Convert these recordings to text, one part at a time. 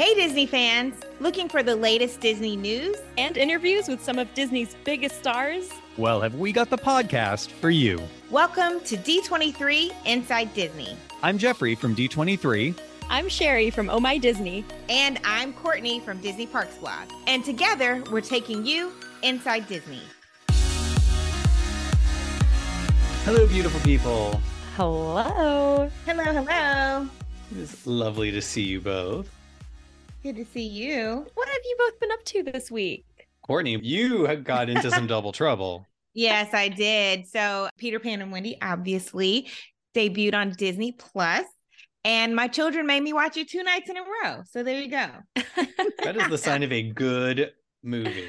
Hey, Disney fans! Looking for the latest Disney news? and interviews with some of Disney's biggest stars. Well, have we got the podcast for you? Welcome to D23 Inside Disney. I'm Jeffrey from D23. I'm Sherry from Oh My Disney. And I'm Courtney from Disney Parks Blog. And together, we're taking you inside Disney. Hello, beautiful people. Hello. Hello, hello. It's lovely to see you both. Good to see you. What have you both been up to this week? Courtney, you have got into some double trouble. Yes, I did. So, Peter Pan and Wendy obviously debuted on Disney Plus, and my children made me watch it two nights in a row. So, there you go. That is the sign of a good movie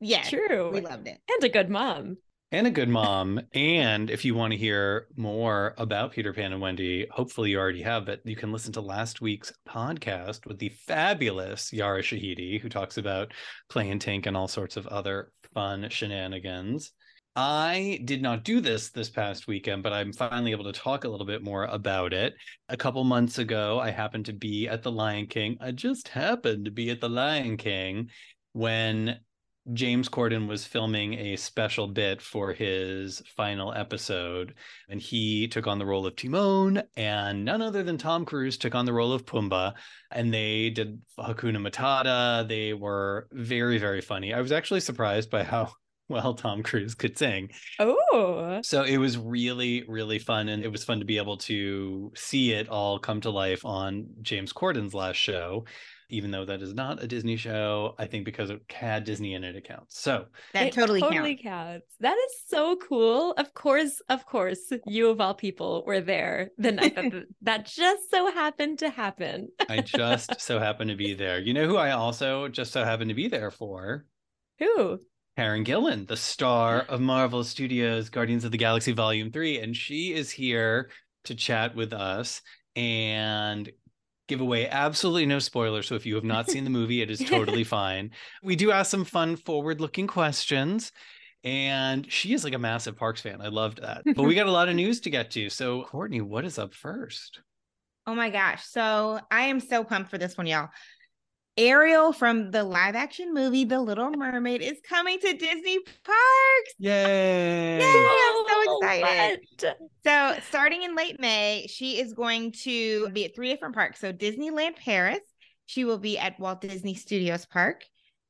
Yeah, True. we loved it. And a good mom. And a good mom. And if you want to hear more about Peter Pan and Wendy, hopefully you already have, but you can listen to last week's podcast with the fabulous Yara Shahidi, who talks about play and tank and all sorts of other fun shenanigans. I did not do this this past weekend, but I'm finally able to talk a little bit more about it. A couple months ago, I happened to be at the Lion King. I just happened to be at the Lion King when James Corden was filming a special bit for his final episode, and he took on the role of Timon, and none other than Tom Cruise took on the role of Pumbaa, and they did Hakuna Matata. They were very, very funny. I was actually surprised by how well Tom Cruise could sing. Oh. So it was really, really fun. And it was fun to be able to see it all come to life on James Corden's last show, even though that is not a Disney show. I think because it had Disney in it, it counts. So That It totally, totally counts. counts. That is so cool. Of course, of course, you of all people were there the night that th- that just so happened to happen. I just so happened to be there. You know who I also just so happened to be there for? Who? Karen Gillan, the star of Marvel Studios Guardians of the Galaxy Volume 3. And she is here to chat with us and give away absolutely no spoilers. So if you have not seen the movie, it is totally fine. We do ask some fun forward looking questions. And she is like a massive Parks fan. I loved that. But we got a lot of news to get to. So, Courtney, what is up first? Oh my gosh. So I am so pumped for this one, y'all. Ariel from the live action movie The Little Mermaid is coming to Disney Parks. Yay! Yay, I'm so Oh, excited. what? So, starting in late May, she is going to be at three different parks. So, Disneyland Paris, she will be at Walt Disney Studios Park.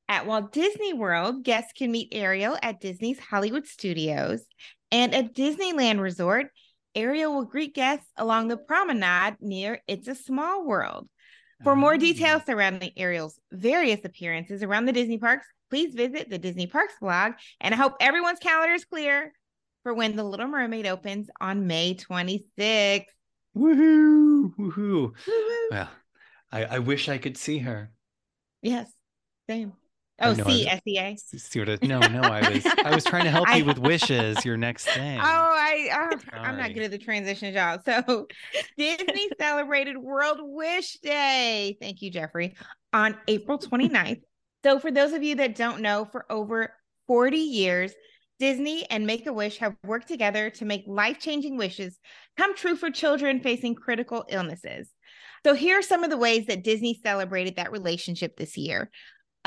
At Walt Disney World, guests can meet Ariel at Disney's Hollywood Studios. And at Disneyland Resort, Ariel will greet guests along the promenade near It's a Small World. For more Oh. details surrounding Ariel's various appearances around the Disney parks, please visit the Disney Parks blog. And I hope everyone's calendar is clear for when The Little Mermaid opens on May 26th. Woohoo! Woohoo! Woo-hoo. Well, I, I wish I could see her. Yes, same. Oh, C S E A. Sort of. No, no. I was I was trying to help you with wishes. Your next thing. Oh, I, oh, I'm not good at the transition, y'all. So, Disney celebrated World Wish Day. Thank you, Jeffrey, on April 29th. so, for those of you that don't know, for over 40 years, Disney and Make a Wish have worked together to make life changing wishes come true for children facing critical illnesses. So, here are some of the ways that Disney celebrated that relationship this year.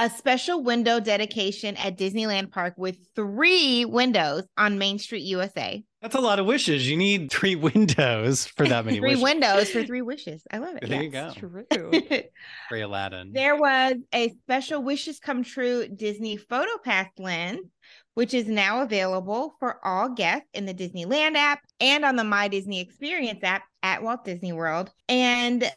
A special window dedication at Disneyland Park with three windows on Main Street, USA. That's a lot of wishes. You need three windows for that many three wishes. windows for three wishes. I love it. There you go. True. For Aladdin. there was a special wishes come true Disney PhotoPass lens, which is now available for all guests in the Disneyland app and on the My Disney Experience app at Walt Disney World. And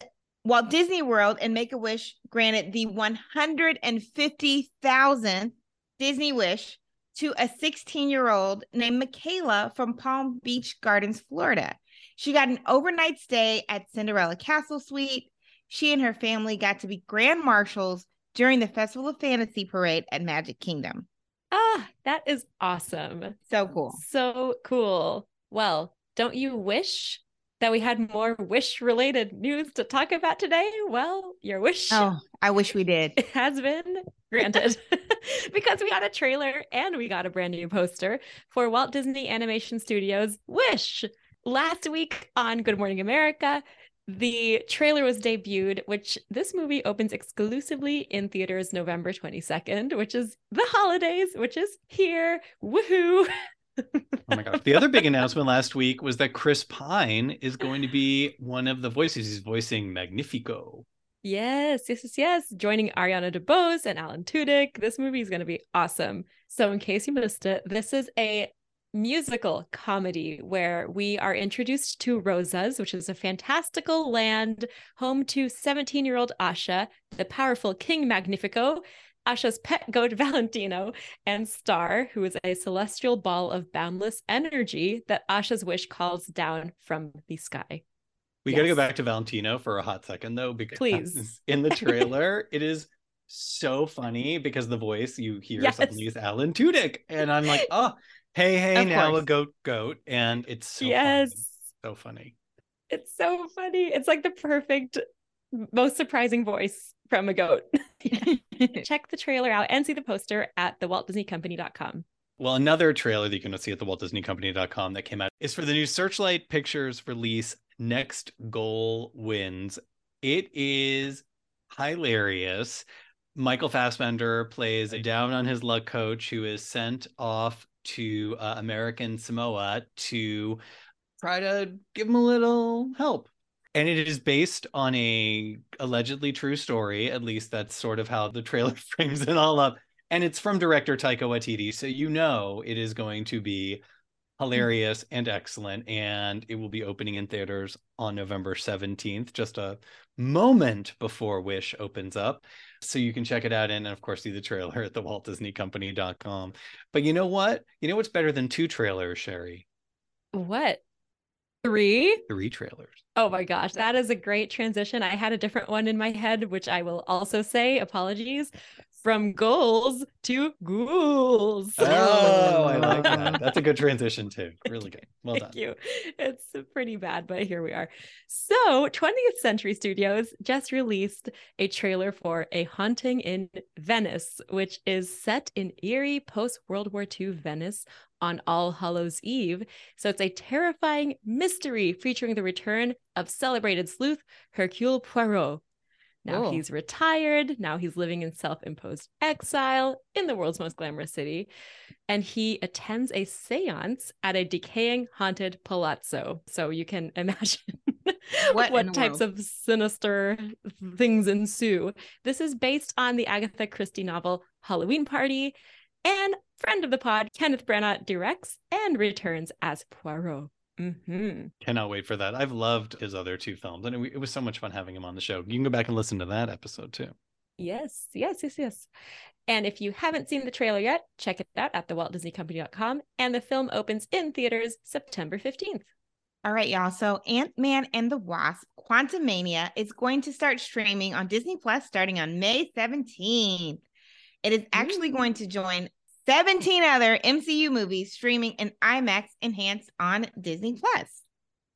Walt Disney World and Make a Wish granted the 150,000th Disney wish to a 16 year old named Michaela from Palm Beach Gardens, Florida. She got an overnight stay at Cinderella Castle Suite. She and her family got to be grand marshals during the Festival of Fantasy parade at Magic Kingdom. Ah, that is awesome. So cool. So cool. Well, don't you wish that we had more wish related news to talk about today? Well, your wish Oh, I wish we did. has been granted because we got a trailer and we got a brand new poster for Walt Disney Animation Studios Wish. Last week on Good Morning America, The trailer was debuted, which this movie opens exclusively in theaters November 22nd, which is the holidays, which is here. Woohoo! oh my gosh. The other big announcement last week was that Chris Pine is going to be one of the voices. He's voicing Magnifico. Yes, yes, yes, yes. Joining Ariana DeBose and Alan Tudyk. This movie is going to be awesome. So, in case you missed it, this is a musical comedy where we are introduced to Rosas, which is a fantastical land home to 17 year old Asha, the powerful King Magnifico, Asha's pet goat Valentino, and Star, who is a celestial ball of boundless energy that Asha's wish calls down from the sky. We yes. got to go back to Valentino for a hot second, though, because Please. in the trailer, it is so funny because the voice you hear yes. suddenly is Alan Tudyk. And I'm like, oh, hey, hey, of now course. a goat, goat. And it's so yes. Funny. So funny. It's so funny. It's like the perfect, most surprising voice from a goat. Check the trailer out and see the poster at the Walt Disney Company.com. Well, another trailer that you can see at the Walt Disney Company.com that came out is for the new Searchlight Pictures release, Next Goal Wins. It is hilarious. Michael Fassbender plays a down on his luck coach who is sent off to uh, American Samoa to try to give him a little help and it is based on a allegedly true story at least that's sort of how the trailer frames it all up and it's from director taika waititi so you know it is going to be mm. hilarious and excellent and it will be opening in theaters on november 17th just a moment before wish opens up. So you can check it out and of course see the trailer at the walt disney company.com but you know what? You know what's better than two trailers sherry? What Three? Three trailers. Oh my gosh, that is a great transition. I had a different one in my head, which I will also say apologies from goals to ghouls. Oh, That's a good transition too. Really good. Well Thank done. you. It's pretty bad, but here we are. So, 20th Century Studios just released a trailer for A Haunting in Venice, which is set in eerie post World War II Venice on All Hallows Eve. So, it's a terrifying mystery featuring the return of celebrated sleuth Hercule Poirot now he's retired. Now he's living in self imposed exile in the world's most glamorous city. And he attends a seance at a decaying haunted palazzo. So you can imagine what, what types world? of sinister things ensue. This is based on the Agatha Christie novel Halloween Party. And friend of the pod, Kenneth Branagh directs and returns as Poirot. Mm-hmm. Cannot wait for that. I've loved his other two films, and it, it was so much fun having him on the show. You can go back and listen to that episode too. Yes, yes, yes, yes. And if you haven't seen the trailer yet, check it out at thewaltdisneycompany.com. And the film opens in theaters September 15th. All right, y'all. So Ant Man and the Wasp Quantumania is going to start streaming on Disney Plus starting on May 17th. It is actually Ooh. going to join 17 other MCU movies streaming in IMAX enhanced on Disney Plus.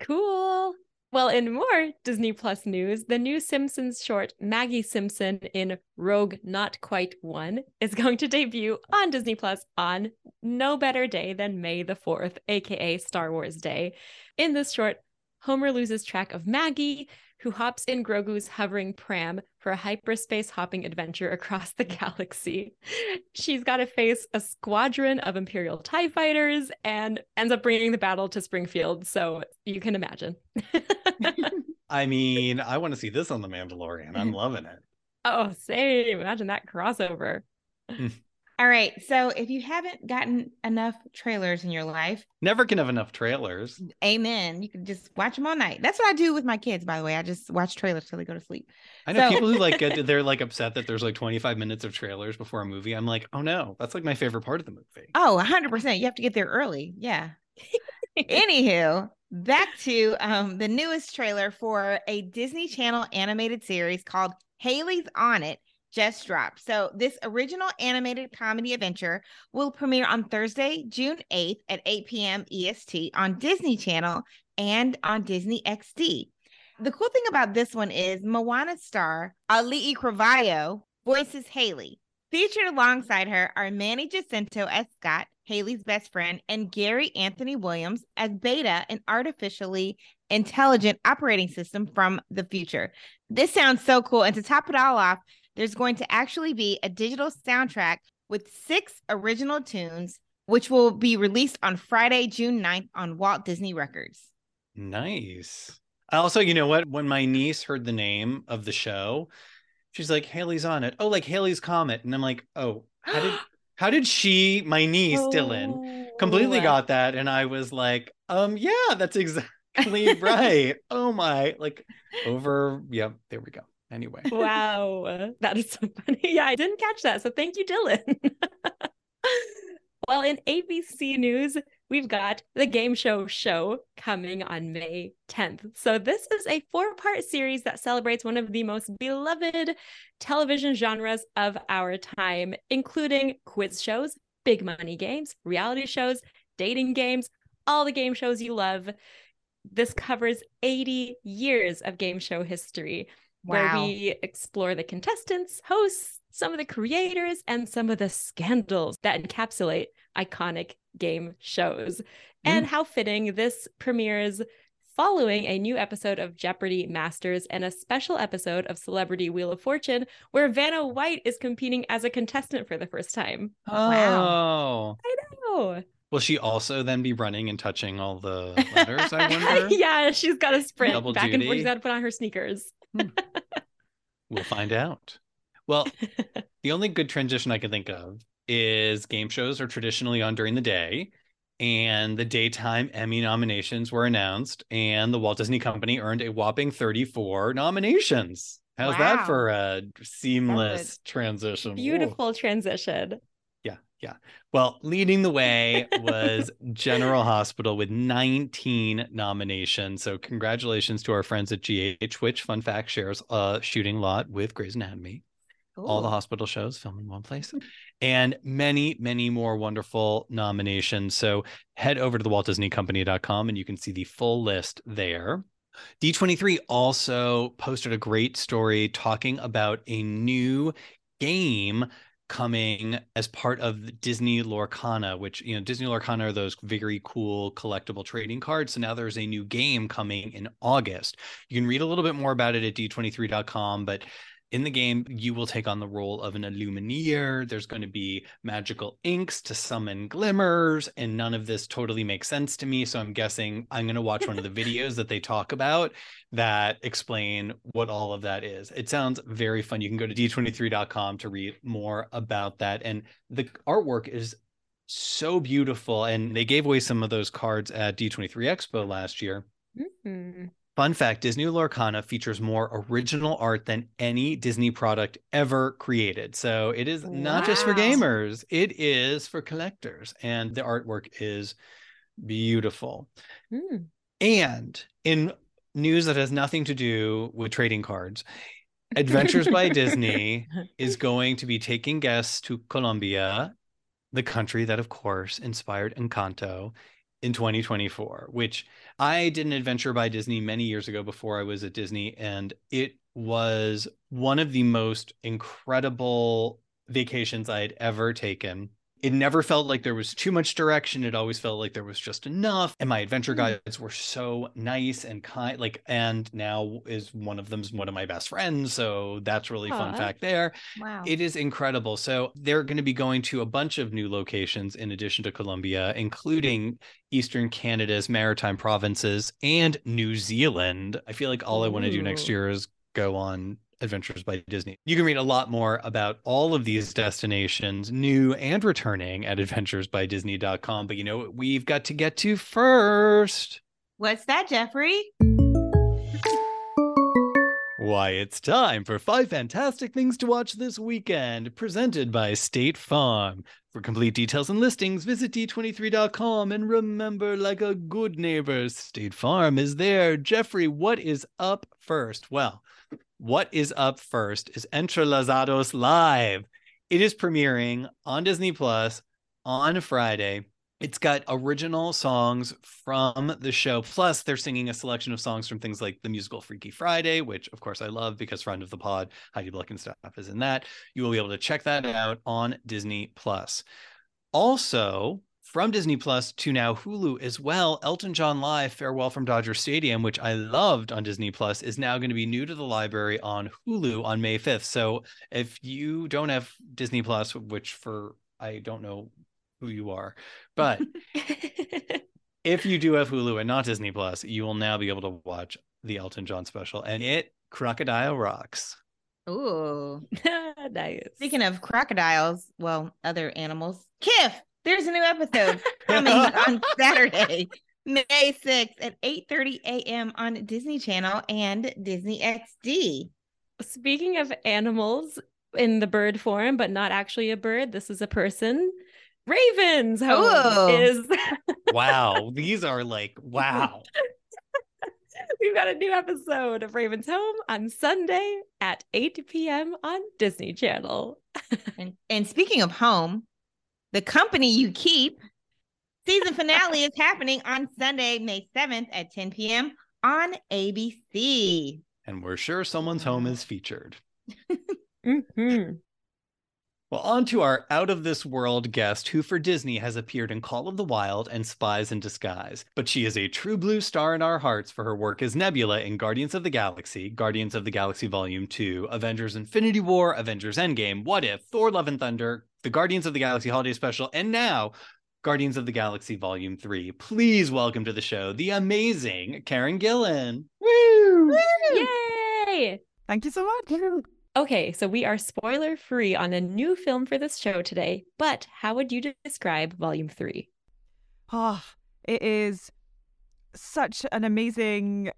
Cool. Well, in more Disney Plus news, the new Simpsons short Maggie Simpson in Rogue Not Quite One is going to debut on Disney Plus on no better day than May the 4th, aka Star Wars Day. In this short, Homer loses track of Maggie, who hops in Grogu's hovering pram for a hyperspace hopping adventure across the galaxy. She's got to face a squadron of Imperial TIE fighters and ends up bringing the battle to Springfield. So you can imagine. I mean, I want to see this on The Mandalorian. I'm loving it. Oh, same. Imagine that crossover. All right. So if you haven't gotten enough trailers in your life, never can have enough trailers. Amen. You can just watch them all night. That's what I do with my kids, by the way. I just watch trailers till they go to sleep. I know so... people who like get they're like upset that there's like 25 minutes of trailers before a movie. I'm like, oh no, that's like my favorite part of the movie. Oh, 100%. You have to get there early. Yeah. Anywho, back to um, the newest trailer for a Disney Channel animated series called Hailey's on It just dropped. So, this original animated comedy adventure will premiere on Thursday, June 8th at 8 p.m. EST on Disney Channel and on Disney XD. The cool thing about this one is Moana star Auli'i Cravalho voices Hailey. Featured alongside her are Manny Jacinto as Scott, Hailey's best friend, and Gary Anthony Williams as Beta, an artificially intelligent operating system from the future. This sounds so cool. And to top it all off, there's going to actually be a digital soundtrack with six original tunes, which will be released on Friday, June 9th on Walt Disney Records. Nice. Also, you know what? When my niece heard the name of the show, she's like, Hailey's on it. Oh, like Haley's Comet. And I'm like, oh, how did how did she, my niece, Dylan, completely Oh. got that? And I was like, um, yeah, that's exactly right. Oh my, like over, yeah, there we go. Anyway. Wow, that is so funny. Yeah, I didn't catch that. So thank you, Dylan. well, in ABC News, we've got the game show show coming on May 10th. So this is a four-part series that celebrates one of the most beloved television genres of our time, including quiz shows, big money games, reality shows, dating games, all the game shows you love. This covers 80 years of game show history where we explore the contestants, hosts, some of the creators, and some of the scandals that encapsulate iconic game shows. Mm. And how fitting this premieres following a new episode of Jeopardy Masters and a special episode of Celebrity Wheel of Fortune, where Vanna White is competing as a contestant for the first time. Oh. Oh, Will she also then be running and touching all the letters? I wonder. yeah, she's got to sprint Double back and forth. duty. She's got to put on her sneakers. We'll find out. Well, the only good transition I can think of is game shows are traditionally on during the day, and the daytime Emmy nominations were announced, and the Walt Disney Company earned a whopping 34 nominations. How's Wow. that for a seamless transition? Whoa. Beautiful transition. Yeah. Well, leading the way was General Hospital with 19 nominations. So congratulations to our friends at GH, which fun fact shares a shooting lot with Grey's Anatomy. All the hospital shows filmed in one place. And many, many more wonderful nominations. So head over to the Walt Disney Company.com and you can see the full list there. D23 also posted a great story talking about a new game coming as part of Disney Lorcana, which, you know, Disney Lorcana are those very cool collectible trading cards. So now there's a new game coming in August. You can read a little bit more about it at d23.com, but in the game, you will take on the role of an Illumineer. There's going to be magical inks to summon glimmers, and none of this totally makes sense to me. So I'm guessing I'm going to watch one of the videos that they talk about that explain what all of that is. It sounds very fun. You can go to d23.com to read more about that. And the artwork is so beautiful. And they gave away some of those cards at D23 Expo last year. Mhm. Fun fact Disney Lorcana features more original art than any Disney product ever created. So it is not just for gamers, it is for collectors. And the artwork is beautiful. Mm. And in news that has nothing to do with trading cards, Adventures by Disney is going to be taking guests to Colombia, the country that, of course, inspired Encanto in 2024, which I did an adventure by Disney many years ago before I was at Disney. And it was one of the most incredible vacations I had ever taken. It never felt like there was too much direction. It always felt like there was just enough. And my adventure Hmm. guides were so nice and kind. Like, and now is one of them's one of my best friends. So that's really fun fact there. Wow. It is incredible. So they're going to be going to a bunch of new locations in addition to Colombia, including Eastern Canada's maritime provinces and New Zealand. I feel like all I want to do next year is go on Adventures by Disney. You can read a lot more about all of these destinations, new and returning, at adventuresbydisney.com. But you know what we've got to get to first? What's that, Jeffrey? Why, it's time for five fantastic things to watch this weekend, presented by State Farm. For complete details and listings, visit d23.com. And remember, like a good neighbor, State Farm is there. Jeffrey, what is up first? Well, what is up first is Entrelazados Live. It is premiering on Disney Plus on Friday. It's got original songs from the show. Plus, they're singing a selection of songs from things like the musical Freaky Friday, which of course I love because friend of the pod, Heidi Blickenstaff is in that. You will be able to check that out on Disney Plus. Also, from Disney Plus to now Hulu as well. Elton John Live, Farewell from Dodger Stadium, which I loved on Disney Plus, is now going to be new to the library on Hulu on May 5th. So if you don't have Disney Plus, which for I don't know who you are, but if you do have Hulu and not Disney Plus, you will now be able to watch the Elton John special, and it crocodile rocks. Ooh. nice. Speaking of crocodiles, well, other animals, Kiff, there's a new episode coming on Saturday, May 6th at 8:30 a.m. on Disney Channel and Disney XD. Speaking of animals in the bird form, but not actually a bird, this is a person. Ravens home Ooh. is wow, these are like wow. We've got a new episode of Ravens Home on Sunday at 8 p.m. on Disney Channel. And, and speaking of home, the company you keep season finale is happening on Sunday, May 7th at 10 p.m. on ABC. And we're sure someone's home is featured. Mhm. Well, on to our out of this world guest who for Disney has appeared in Call of the Wild and Spies in Disguise. But she is a true blue star in our hearts for her work as Nebula in Guardians of the Galaxy, Guardians of the Galaxy Volume 2, Avengers Infinity War, Avengers Endgame, What If, Thor Love and Thunder, the Guardians of the Galaxy Holiday Special, and now Guardians of the Galaxy Volume 3. Please welcome to the show the amazing Karen Gillan. Woo! Yay! Thank you so much. Okay, so we are spoiler free on a new film for this show today, but how would you describe Volume 3? Oh, ah, it is such an amazing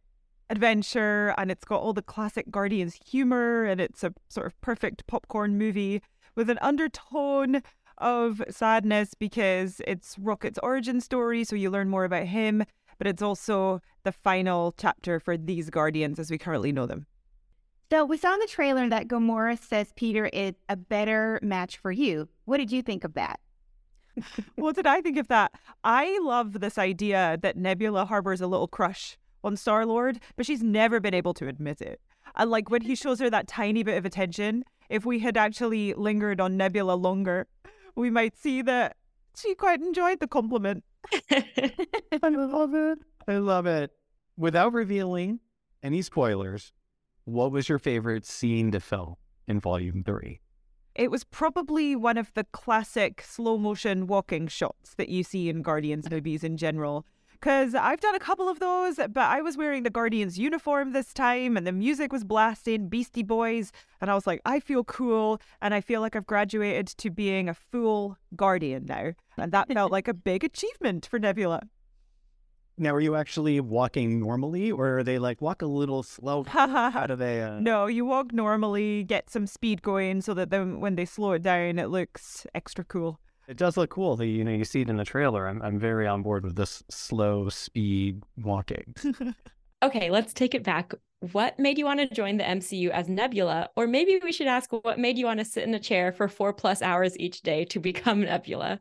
adventure, and it's got all the classic Guardians humor, and it's a sort of perfect popcorn movie with an undertone of sadness because it's Rocket's origin story, so you learn more about him, but it's also the final chapter for these Guardians as we currently know them. So we saw in the trailer that Gamora says Peter is a better match for you. What did you think of that? what did I think of that? I love this idea that Nebula harbors a little crush on Star Lord, but she's never been able to admit it. And like when he shows her that tiny bit of attention, if we had actually lingered on Nebula longer, we might see that she quite enjoyed the compliment. I love it. I love it. Without revealing any spoilers, what was your favorite scene to film in volume three? It was probably one of the classic slow motion walking shots that you see in Guardians movies in general. Because I've done a couple of those, but I was wearing the Guardians uniform this time and the music was blasting Beastie Boys. And I was like, I feel cool. And I feel like I've graduated to being a full Guardian now. And that felt like a big achievement for Nebula. Now, are you actually walking normally, or are they like walk a little slow? How do they? Uh... No, you walk normally, get some speed going so that then when they slow it down, it looks extra cool. It does look cool. The, you know, you see it in the trailer. I'm, I'm very on board with this slow speed walking. okay, let's take it back. What made you want to join the MCU as Nebula? Or maybe we should ask what made you want to sit in a chair for four plus hours each day to become Nebula?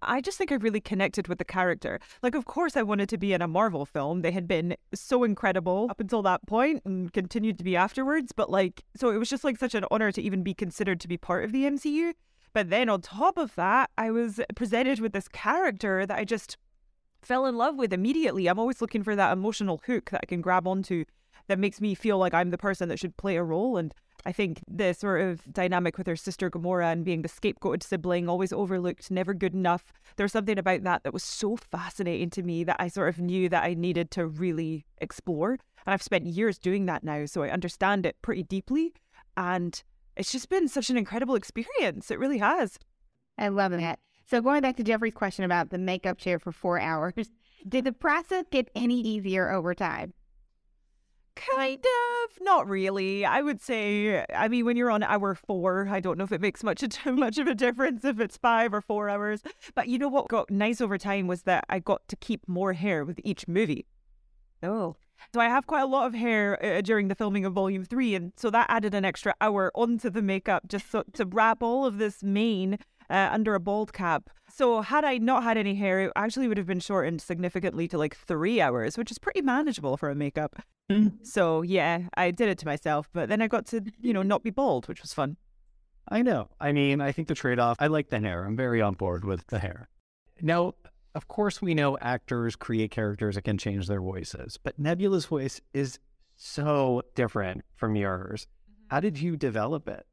I just think I really connected with the character. Like, of course, I wanted to be in a Marvel film. They had been so incredible up until that point and continued to be afterwards. But, like, so it was just like such an honor to even be considered to be part of the MCU. But then on top of that, I was presented with this character that I just fell in love with immediately. I'm always looking for that emotional hook that I can grab onto that makes me feel like I'm the person that should play a role. And I think the sort of dynamic with her sister Gamora and being the scapegoated sibling, always overlooked, never good enough. There was something about that that was so fascinating to me that I sort of knew that I needed to really explore. And I've spent years doing that now, so I understand it pretty deeply. And it's just been such an incredible experience. It really has. I love that. So going back to Jeffrey's question about the makeup chair for four hours, did the process get any easier over time? Kind of, not really. I would say, I mean, when you're on hour four, I don't know if it makes much too much of a difference if it's five or four hours. But you know what got nice over time was that I got to keep more hair with each movie. Oh, So I have quite a lot of hair uh, during the filming of Volume Three, and so that added an extra hour onto the makeup just so, to wrap all of this mane uh, under a bald cap. So had I not had any hair, it actually would have been shortened significantly to like three hours, which is pretty manageable for a makeup. So yeah, I did it to myself, but then I got to, you know, not be bald, which was fun. I know. I mean, I think the trade off, I like the hair. I'm very on board with the hair. Now, of course, we know actors create characters that can change their voices, but Nebula's voice is so different from yours. Mm-hmm. How did you develop it?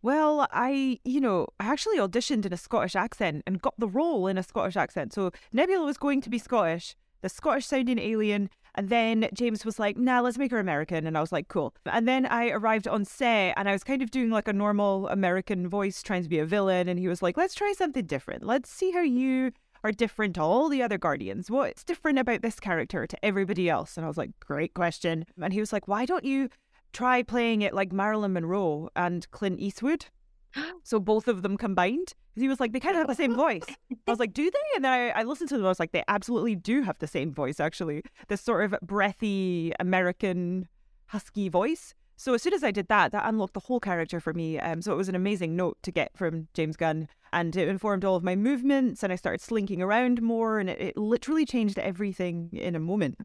Well, I, you know, I actually auditioned in a Scottish accent and got the role in a Scottish accent. So Nebula was going to be Scottish, the Scottish sounding alien. And then James was like, nah, let's make her American. And I was like, cool. And then I arrived on set and I was kind of doing like a normal American voice, trying to be a villain. And he was like, let's try something different. Let's see how you are different to all the other Guardians. What's different about this character to everybody else? And I was like, great question. And he was like, why don't you try playing it like Marilyn Monroe and Clint Eastwood. So both of them combined. He was like, they kind of have the same voice. I was like, do they? And then I, I listened to them. I was like, they absolutely do have the same voice, actually. This sort of breathy American husky voice. So as soon as I did that, that unlocked the whole character for me. Um, so it was an amazing note to get from James Gunn, and it informed all of my movements. And I started slinking around more, and it, it literally changed everything in a moment.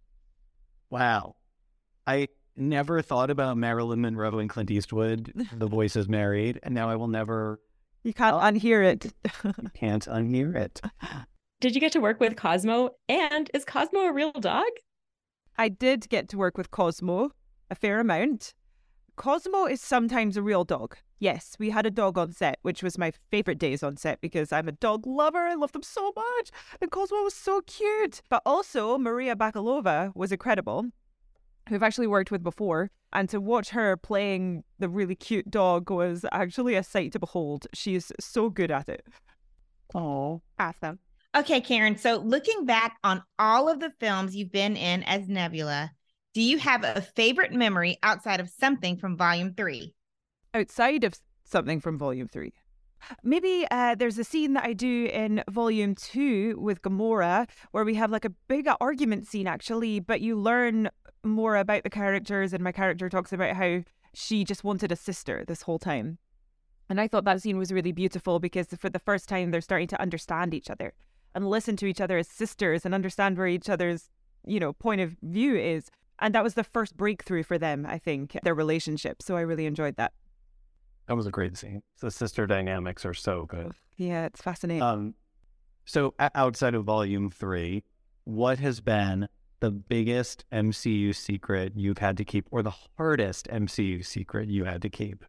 Wow, I never thought about Marilyn Monroe and Clint Eastwood. the voices married, and now I will never. You can't unhear it. can't unhear it. Did you get to work with Cosmo? And is Cosmo a real dog? I did get to work with Cosmo a fair amount. Cosmo is sometimes a real dog. Yes, we had a dog on set, which was my favorite days on set because I'm a dog lover. I love them so much. And Cosmo was so cute. But also, Maria Bakalova was incredible who I've actually worked with before. And to watch her playing the really cute dog was actually a sight to behold. She is so good at it. Oh, awesome. Okay, Karen. So looking back on all of the films you've been in as Nebula, do you have a favorite memory outside of something from volume three? Outside of something from volume three. Maybe uh, there's a scene that I do in volume two with Gamora where we have like a big argument scene actually, but you learn more about the characters, and my character talks about how she just wanted a sister this whole time. And I thought that scene was really beautiful because for the first time they're starting to understand each other and listen to each other as sisters and understand where each other's, you know, point of view is. And that was the first breakthrough for them, I think, their relationship. So I really enjoyed that. That was a great scene. The sister dynamics are so good. Yeah, it's fascinating. Um, so outside of volume three, what has been the biggest MCU secret you've had to keep, or the hardest MCU secret you had to keep?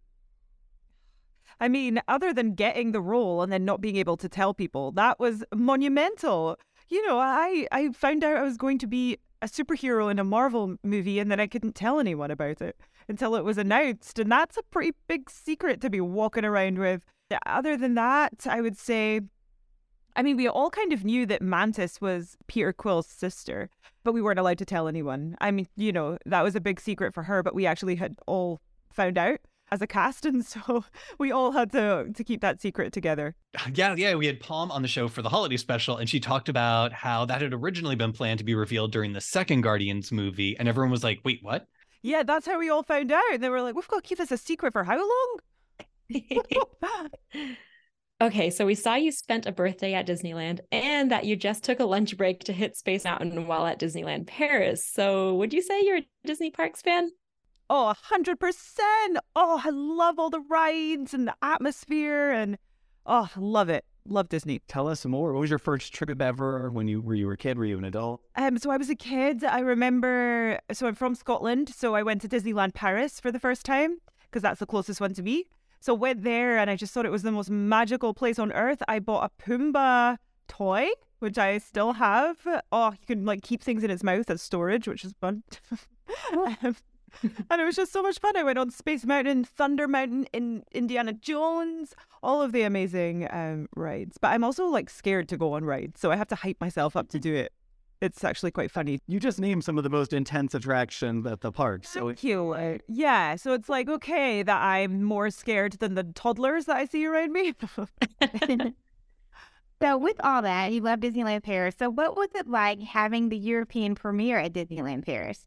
I mean, other than getting the role and then not being able to tell people, that was monumental. You know, I, I found out I was going to be a superhero in a Marvel movie and then I couldn't tell anyone about it until it was announced. And that's a pretty big secret to be walking around with. Other than that, I would say I mean, we all kind of knew that Mantis was Peter Quill's sister, but we weren't allowed to tell anyone. I mean, you know, that was a big secret for her, but we actually had all found out as a cast, and so we all had to to keep that secret together. Yeah, yeah, we had Pom on the show for the holiday special, and she talked about how that had originally been planned to be revealed during the second Guardians movie, and everyone was like, "Wait, what?" Yeah, that's how we all found out. And they were like, "We've got to keep this a secret for how long?" Okay, so we saw you spent a birthday at Disneyland and that you just took a lunch break to hit Space Mountain while at Disneyland Paris. So, would you say you're a Disney Parks fan? Oh, 100%. Oh, I love all the rides and the atmosphere and oh, love it. Love Disney. Tell us more. What was your first trip ever when you were you were a kid? Were you an adult? Um, so I was a kid. I remember so I'm from Scotland, so I went to Disneyland Paris for the first time because that's the closest one to me. So went there and I just thought it was the most magical place on earth. I bought a Pumbaa toy, which I still have. Oh, you can like keep things in its mouth as storage, which is fun. um, and it was just so much fun. I went on Space Mountain, Thunder Mountain, in Indiana Jones, all of the amazing um, rides. But I'm also like scared to go on rides, so I have to hype myself up to do it it's actually quite funny. You just named some of the most intense attractions at the park. So Thank you. Uh, yeah, so it's like okay that I'm more scared than the toddlers that I see around me. so with all that, you love Disneyland Paris. So what was it like having the European premiere at Disneyland Paris?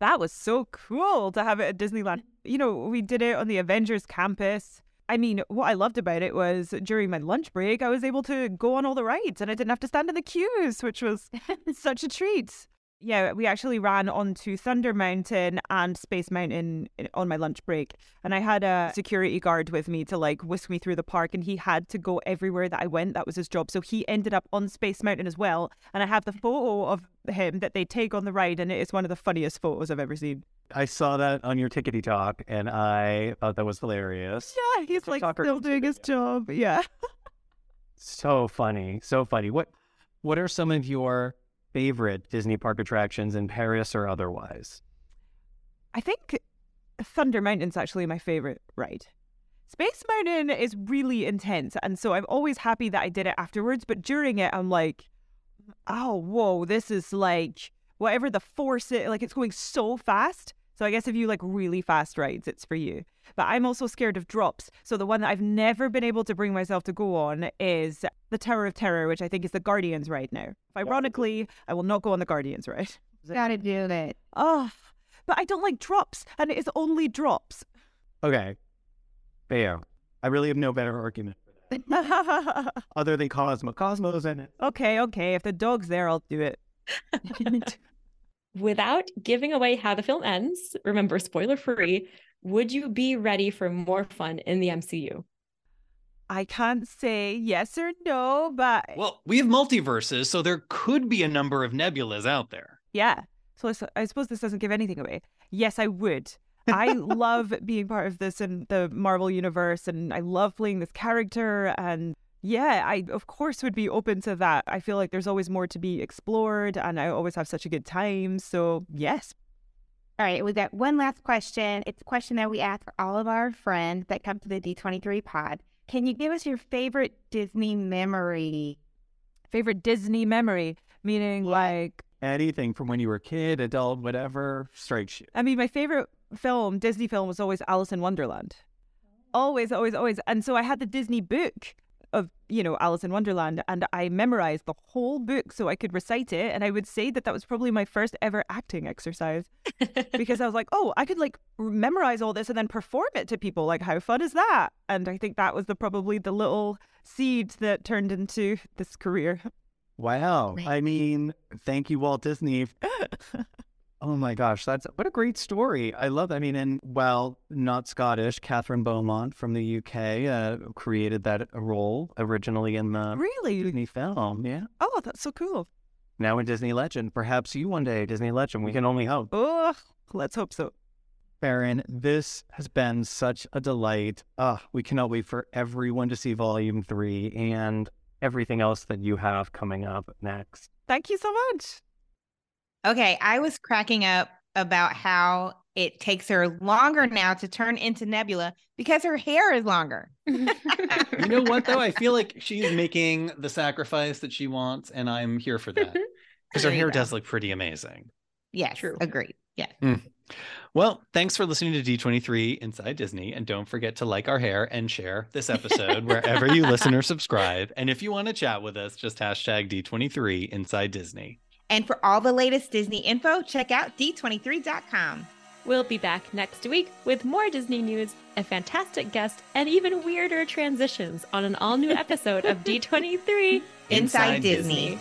That was so cool to have it at Disneyland. You know, we did it on the Avengers campus. I mean, what I loved about it was during my lunch break, I was able to go on all the rides and I didn't have to stand in the queues, which was such a treat. Yeah, we actually ran onto Thunder Mountain and Space Mountain eh, on my lunch break. And I had a security guard with me to like whisk me through the park, and he had to go everywhere that I went. That was his job. So he ended up on Space Mountain as well. And I have the photo of him that they take on the ride, and it is one of the funniest photos I've ever seen. I saw that on your tickety talk, and I thought that was hilarious. Yeah, he's like still doing his job. Yeah. So funny, so funny. What what are some of your favorite Disney park attractions in Paris or otherwise? I think Thunder Mountain's actually my favorite ride. Space Mountain is really intense, and so I'm always happy that I did it afterwards. But during it, I'm like, oh, whoa, this is like whatever the force is, like it's going so fast. So I guess if you like really fast rides, it's for you. But I'm also scared of drops. So the one that I've never been able to bring myself to go on is the Tower of Terror, which I think is the Guardians ride now. Ironically, I will not go on the Guardians ride. Gotta do it. Oh, but I don't like drops, and it is only drops. Okay, fair. I really have no better argument other than Cosmo. Cosmo's in it. okay, okay. If the dog's there, I'll do it. Without giving away how the film ends, remember, spoiler free, would you be ready for more fun in the MCU? I can't say yes or no, but Well, we have multiverses, so there could be a number of nebulas out there. yeah. So I suppose this doesn't give anything away. Yes, I would. I love being part of this in the Marvel universe, and I love playing this character. And yeah, I of course would be open to that. I feel like there's always more to be explored, and I always have such a good time. So yes, All right, we got one last question. It's a question that we ask all of our friends that come to the D23 pod. Can you give us your favorite Disney memory? favorite Disney memory, meaning like Anything from when you were a kid, adult, whatever strikes you. I mean, my favorite film, Disney film, was always Alice in Wonderland. Oh. Always, always, always. And so I had the Disney book of, you know, Alice in Wonderland, and I memorized the whole book so I could recite it. And I would say that that was probably my first ever acting exercise because I was like, oh, I could like memorize all this and then perform it to people. Like, how fun is that? And I think that was the probably the little seed that turned into this career. Wow. Right. I mean, thank you, Walt Disney. Oh my gosh, that's what a great story. I love. That. I mean, and well, not Scottish, Kathryn Beaumont from the UK uh, created that role originally in the really? Disney film. Yeah. Oh, that's so cool. Now in Disney Legend, perhaps you one day Disney Legend. We can only hope. Oh, let's hope so. Karen, this has been such a delight. Ah, we cannot wait for everyone to see Volume Three and everything else that you have coming up next. Thank you so much. Okay, I was cracking up about how it takes her longer now to turn into Nebula because her hair is longer. You know what though? I feel like she's making the sacrifice that she wants, and I'm here for that because her hair go. does look pretty amazing. Yes, True. agreed. Yeah. Hmm. Well, thanks for listening to D23 Inside Disney. And don't forget to like our hair and share this episode wherever you listen or subscribe. And if you want to chat with us, just hashtag D23 Inside Disney. And for all the latest Disney info, check out d23.com. We'll be back next week with more Disney news, a fantastic guest, and even weirder transitions on an all new episode of D23 Inside Disney.